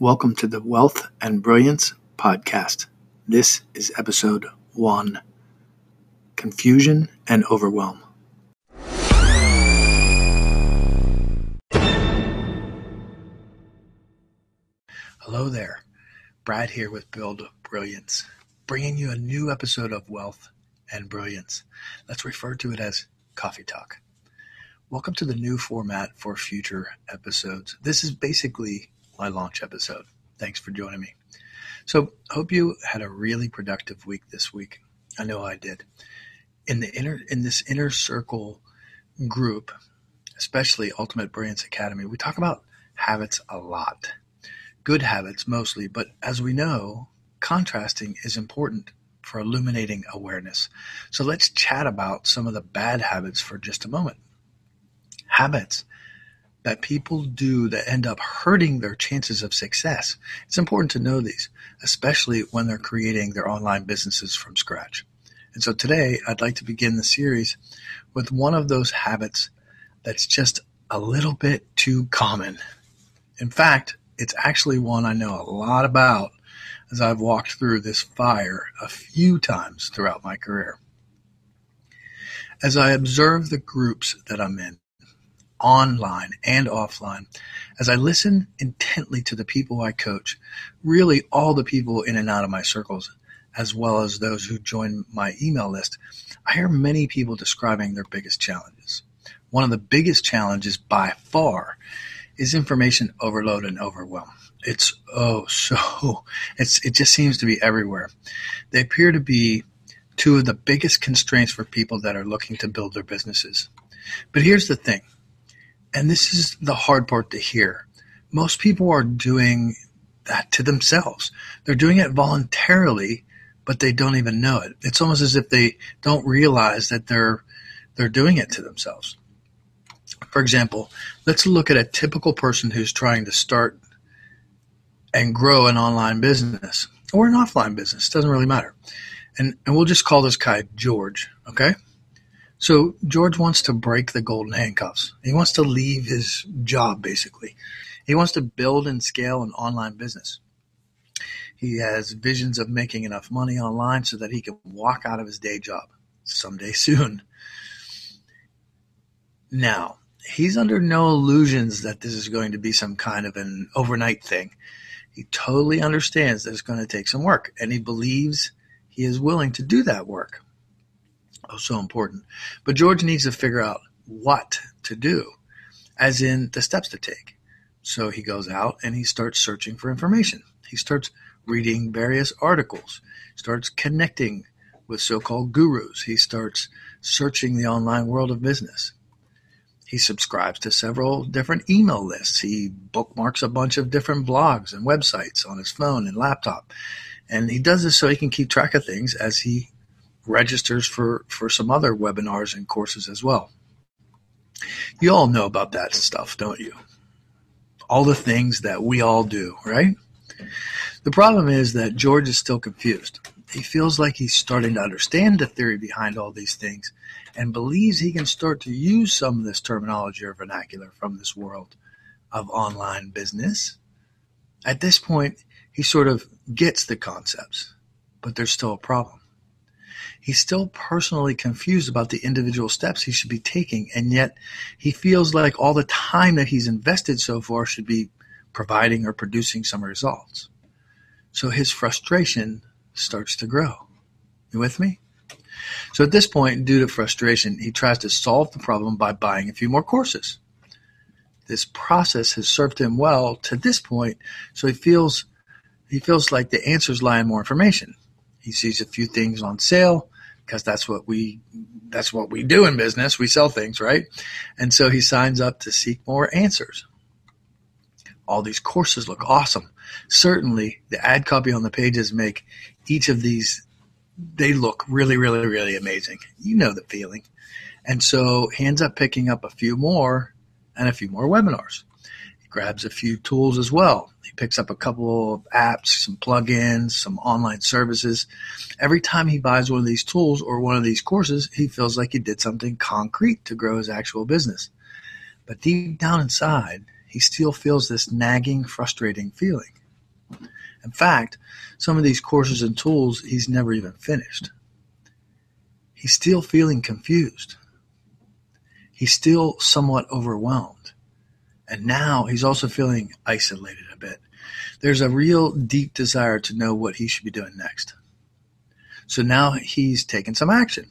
Welcome to the Wealth and Brilliance Podcast. This is episode one Confusion and Overwhelm. Hello there. Brad here with Build Brilliance, bringing you a new episode of Wealth and Brilliance. Let's refer to it as Coffee Talk. Welcome to the new format for future episodes. This is basically my launch episode. Thanks for joining me. So, hope you had a really productive week this week. I know I did. In the inner in this inner circle group, especially Ultimate Brilliance Academy, we talk about habits a lot. Good habits mostly, but as we know, contrasting is important for illuminating awareness. So let's chat about some of the bad habits for just a moment. Habits that people do that end up hurting their chances of success. It's important to know these, especially when they're creating their online businesses from scratch. And so today, I'd like to begin the series with one of those habits that's just a little bit too common. In fact, it's actually one I know a lot about as I've walked through this fire a few times throughout my career. As I observe the groups that I'm in, online and offline, as I listen intently to the people I coach, really all the people in and out of my circles, as well as those who join my email list, I hear many people describing their biggest challenges. One of the biggest challenges by far is information overload and overwhelm. It's oh so it's it just seems to be everywhere. They appear to be two of the biggest constraints for people that are looking to build their businesses. But here's the thing and this is the hard part to hear. Most people are doing that to themselves. They're doing it voluntarily, but they don't even know it. It's almost as if they don't realize that they're they're doing it to themselves. For example, let's look at a typical person who's trying to start and grow an online business or an offline business. Doesn't really matter. And and we'll just call this guy George, okay? So George wants to break the golden handcuffs. He wants to leave his job, basically. He wants to build and scale an online business. He has visions of making enough money online so that he can walk out of his day job someday soon. Now, he's under no illusions that this is going to be some kind of an overnight thing. He totally understands that it's going to take some work, and he believes he is willing to do that work. So important. But George needs to figure out what to do, as in the steps to take. So he goes out and he starts searching for information. He starts reading various articles, starts connecting with so called gurus. He starts searching the online world of business. He subscribes to several different email lists. He bookmarks a bunch of different blogs and websites on his phone and laptop. And he does this so he can keep track of things as he registers for, for some other webinars and courses as well. You all know about that stuff, don't you? All the things that we all do, right? The problem is that George is still confused. He feels like he's starting to understand the theory behind all these things and believes he can start to use some of this terminology or vernacular from this world of online business. At this point, he sort of gets the concepts, but there's still a problem he's still personally confused about the individual steps he should be taking, and yet he feels like all the time that he's invested so far should be providing or producing some results. So his frustration starts to grow. You with me? So at this point, due to frustration, he tries to solve the problem by buying a few more courses. This process has served him well to this point, so he feels he feels like the answers lie in more information. He sees a few things on sale because that's what we that's what we do in business. We sell things, right? And so he signs up to seek more answers. All these courses look awesome. Certainly, the ad copy on the pages make each of these they look really, really, really amazing. You know the feeling. And so he ends up picking up a few more and a few more webinars He grabs a few tools as well. Picks up a couple of apps, some plugins, some online services. Every time he buys one of these tools or one of these courses, he feels like he did something concrete to grow his actual business. But deep down inside, he still feels this nagging, frustrating feeling. In fact, some of these courses and tools he's never even finished. He's still feeling confused. He's still somewhat overwhelmed. And now he's also feeling isolated a bit. There's a real deep desire to know what he should be doing next. So now he's taken some action.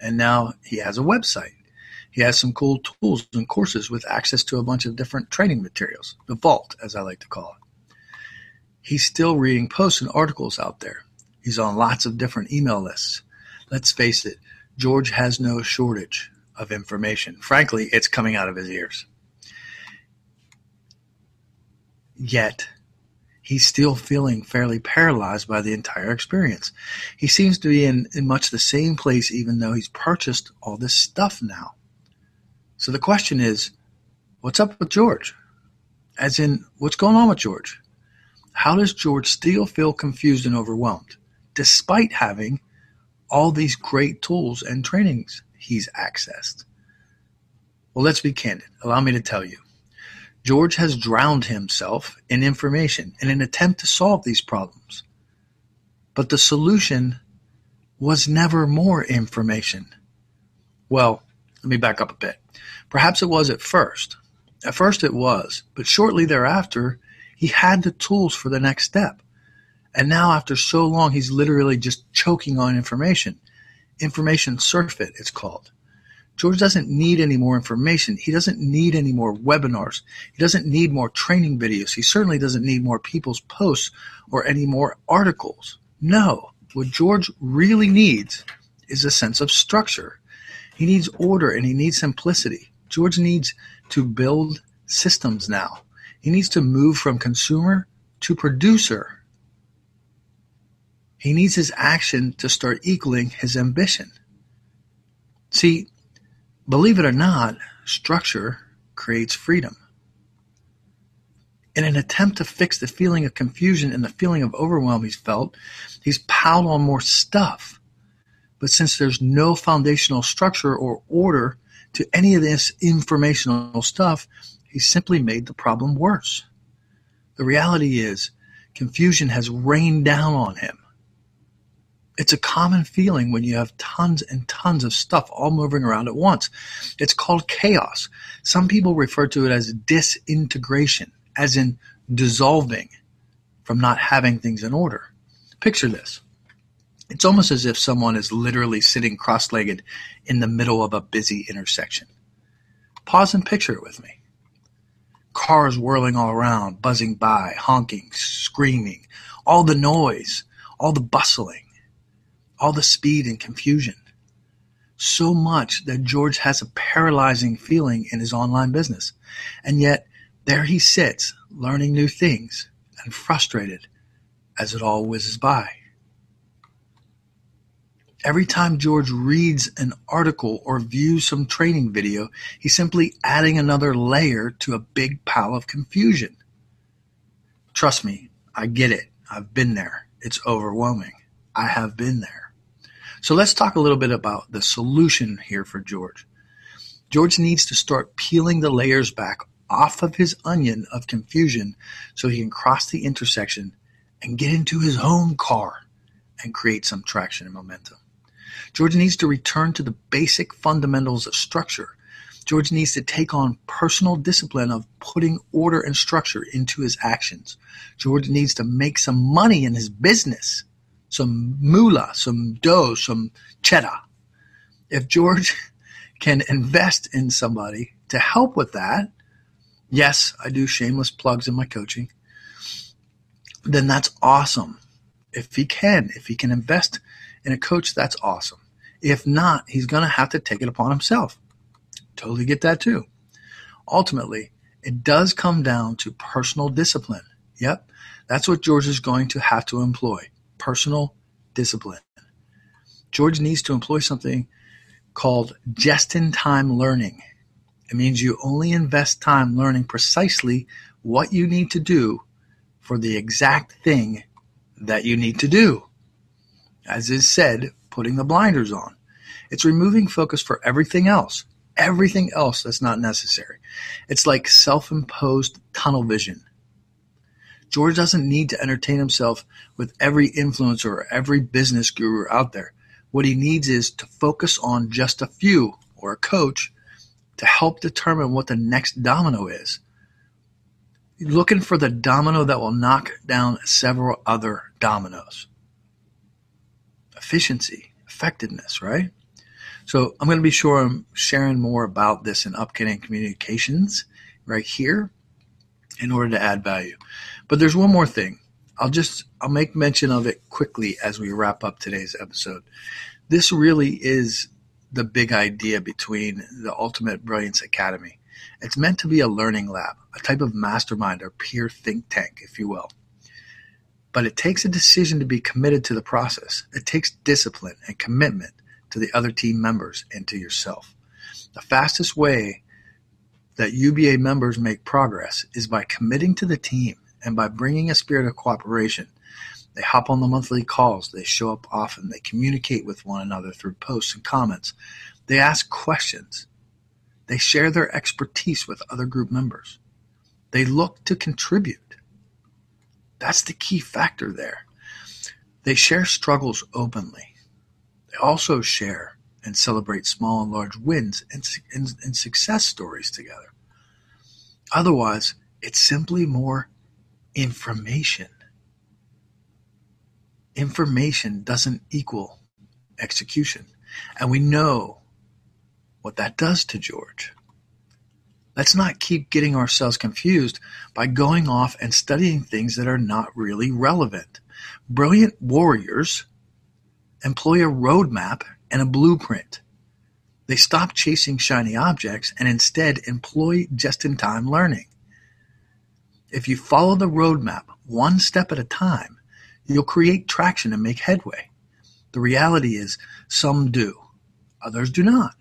And now he has a website. He has some cool tools and courses with access to a bunch of different training materials, the vault, as I like to call it. He's still reading posts and articles out there. He's on lots of different email lists. Let's face it, George has no shortage of information. Frankly, it's coming out of his ears. Yet, he's still feeling fairly paralyzed by the entire experience. He seems to be in, in much the same place, even though he's purchased all this stuff now. So the question is, what's up with George? As in, what's going on with George? How does George still feel confused and overwhelmed, despite having all these great tools and trainings he's accessed? Well, let's be candid. Allow me to tell you. George has drowned himself in information in an attempt to solve these problems. But the solution was never more information. Well, let me back up a bit. Perhaps it was at first. At first it was, but shortly thereafter, he had the tools for the next step. And now, after so long, he's literally just choking on information. Information surfeit, it's called. George doesn't need any more information. He doesn't need any more webinars. He doesn't need more training videos. He certainly doesn't need more people's posts or any more articles. No, what George really needs is a sense of structure. He needs order and he needs simplicity. George needs to build systems now. He needs to move from consumer to producer. He needs his action to start equaling his ambition. See, Believe it or not, structure creates freedom. In an attempt to fix the feeling of confusion and the feeling of overwhelm he's felt, he's piled on more stuff. But since there's no foundational structure or order to any of this informational stuff, he's simply made the problem worse. The reality is, confusion has rained down on him. It's a common feeling when you have tons and tons of stuff all moving around at once. It's called chaos. Some people refer to it as disintegration, as in dissolving from not having things in order. Picture this. It's almost as if someone is literally sitting cross legged in the middle of a busy intersection. Pause and picture it with me. Cars whirling all around, buzzing by, honking, screaming, all the noise, all the bustling all the speed and confusion. So much that George has a paralyzing feeling in his online business. And yet, there he sits, learning new things and frustrated as it all whizzes by. Every time George reads an article or views some training video, he's simply adding another layer to a big pile of confusion. Trust me, I get it. I've been there. It's overwhelming. I have been there. So let's talk a little bit about the solution here for George. George needs to start peeling the layers back off of his onion of confusion so he can cross the intersection and get into his own car and create some traction and momentum. George needs to return to the basic fundamentals of structure. George needs to take on personal discipline of putting order and structure into his actions. George needs to make some money in his business some moolah, some dough, some cheddar. If George can invest in somebody to help with that, yes, I do shameless plugs in my coaching, then that's awesome. If he can, if he can invest in a coach, that's awesome. If not, he's going to have to take it upon himself. Totally get that too. Ultimately, it does come down to personal discipline. Yep, that's what George is going to have to employ personal discipline. George needs to employ something called just in time learning. It means you only invest time learning precisely what you need to do for the exact thing that you need to do. As is said, putting the blinders on. It's removing focus for everything else, everything else that's not necessary. It's like self imposed tunnel vision. George doesn't need to entertain himself with every influencer or every business guru out there. What he needs is to focus on just a few or a coach to help determine what the next domino is. looking for the domino that will knock down several other dominoes. Efficiency, effectiveness, right? So I'm going to be sure I'm sharing more about this in upcoming communications right here in order to add value. But there's one more thing. I'll just I'll make mention of it quickly as we wrap up today's episode. This really is the big idea between the Ultimate Brilliance Academy. It's meant to be a learning lab, a type of mastermind or peer think tank, if you will. But it takes a decision to be committed to the process. It takes discipline and commitment to the other team members and to yourself. The fastest way that UBA members make progress is by committing to the team and by bringing a spirit of cooperation. They hop on the monthly calls, they show up often, they communicate with one another through posts and comments, they ask questions, they share their expertise with other group members, they look to contribute. That's the key factor there. They share struggles openly. They also share and celebrate small and large wins and, and, and success stories together. Otherwise, it's simply more information. Information doesn't equal execution. And we know what that does to George. Let's not keep getting ourselves confused by going off and studying things that are not really relevant. Brilliant warriors employ a roadmap and a blueprint. They stop chasing shiny objects and instead employ just-in-time learning. If you follow the roadmap one step at a time, you'll create traction and make headway. The reality is some do, others do not.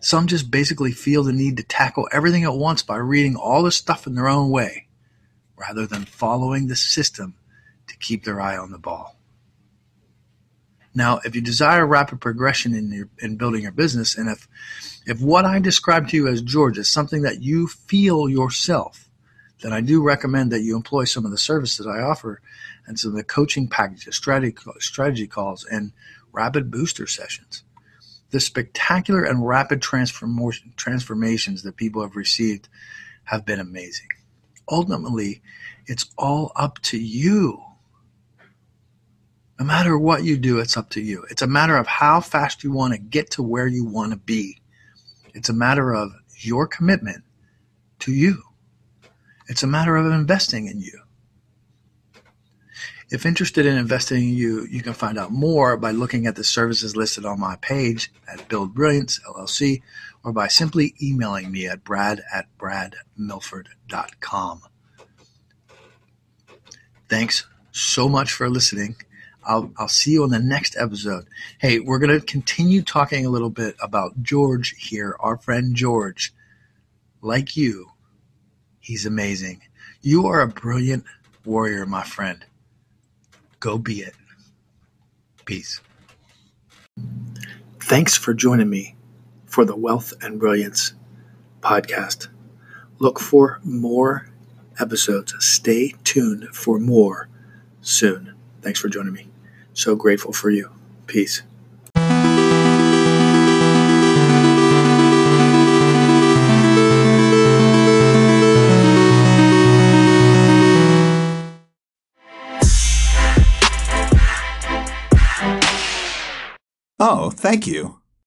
Some just basically feel the need to tackle everything at once by reading all the stuff in their own way, rather than following the system to keep their eye on the ball. Now, if you desire rapid progression in your, in building your business, and if if what I described to you as George is something that you feel yourself, then I do recommend that you employ some of the services I offer and some of the coaching packages, strategy strategy calls, and rapid booster sessions. The spectacular and rapid transformations that people have received have been amazing. Ultimately, it's all up to you no matter what you do, it's up to you. It's a matter of how fast you want to get to where you want to be. It's a matter of your commitment to you. It's a matter of investing in you. If interested in investing in you, you can find out more by looking at the services listed on my page at Build Brilliance LLC or by simply emailing me at brad at bradmilford.com. Thanks so much for listening I'll, I'll see you on the next episode. Hey, we're going to continue talking a little bit about George here, our friend George. Like you, he's amazing. You are a brilliant warrior, my friend. Go be it. Peace. Thanks for joining me for the Wealth and Brilliance podcast. Look for more episodes. Stay tuned for more soon. Thanks for joining me. So grateful for you. Peace. Oh, thank you.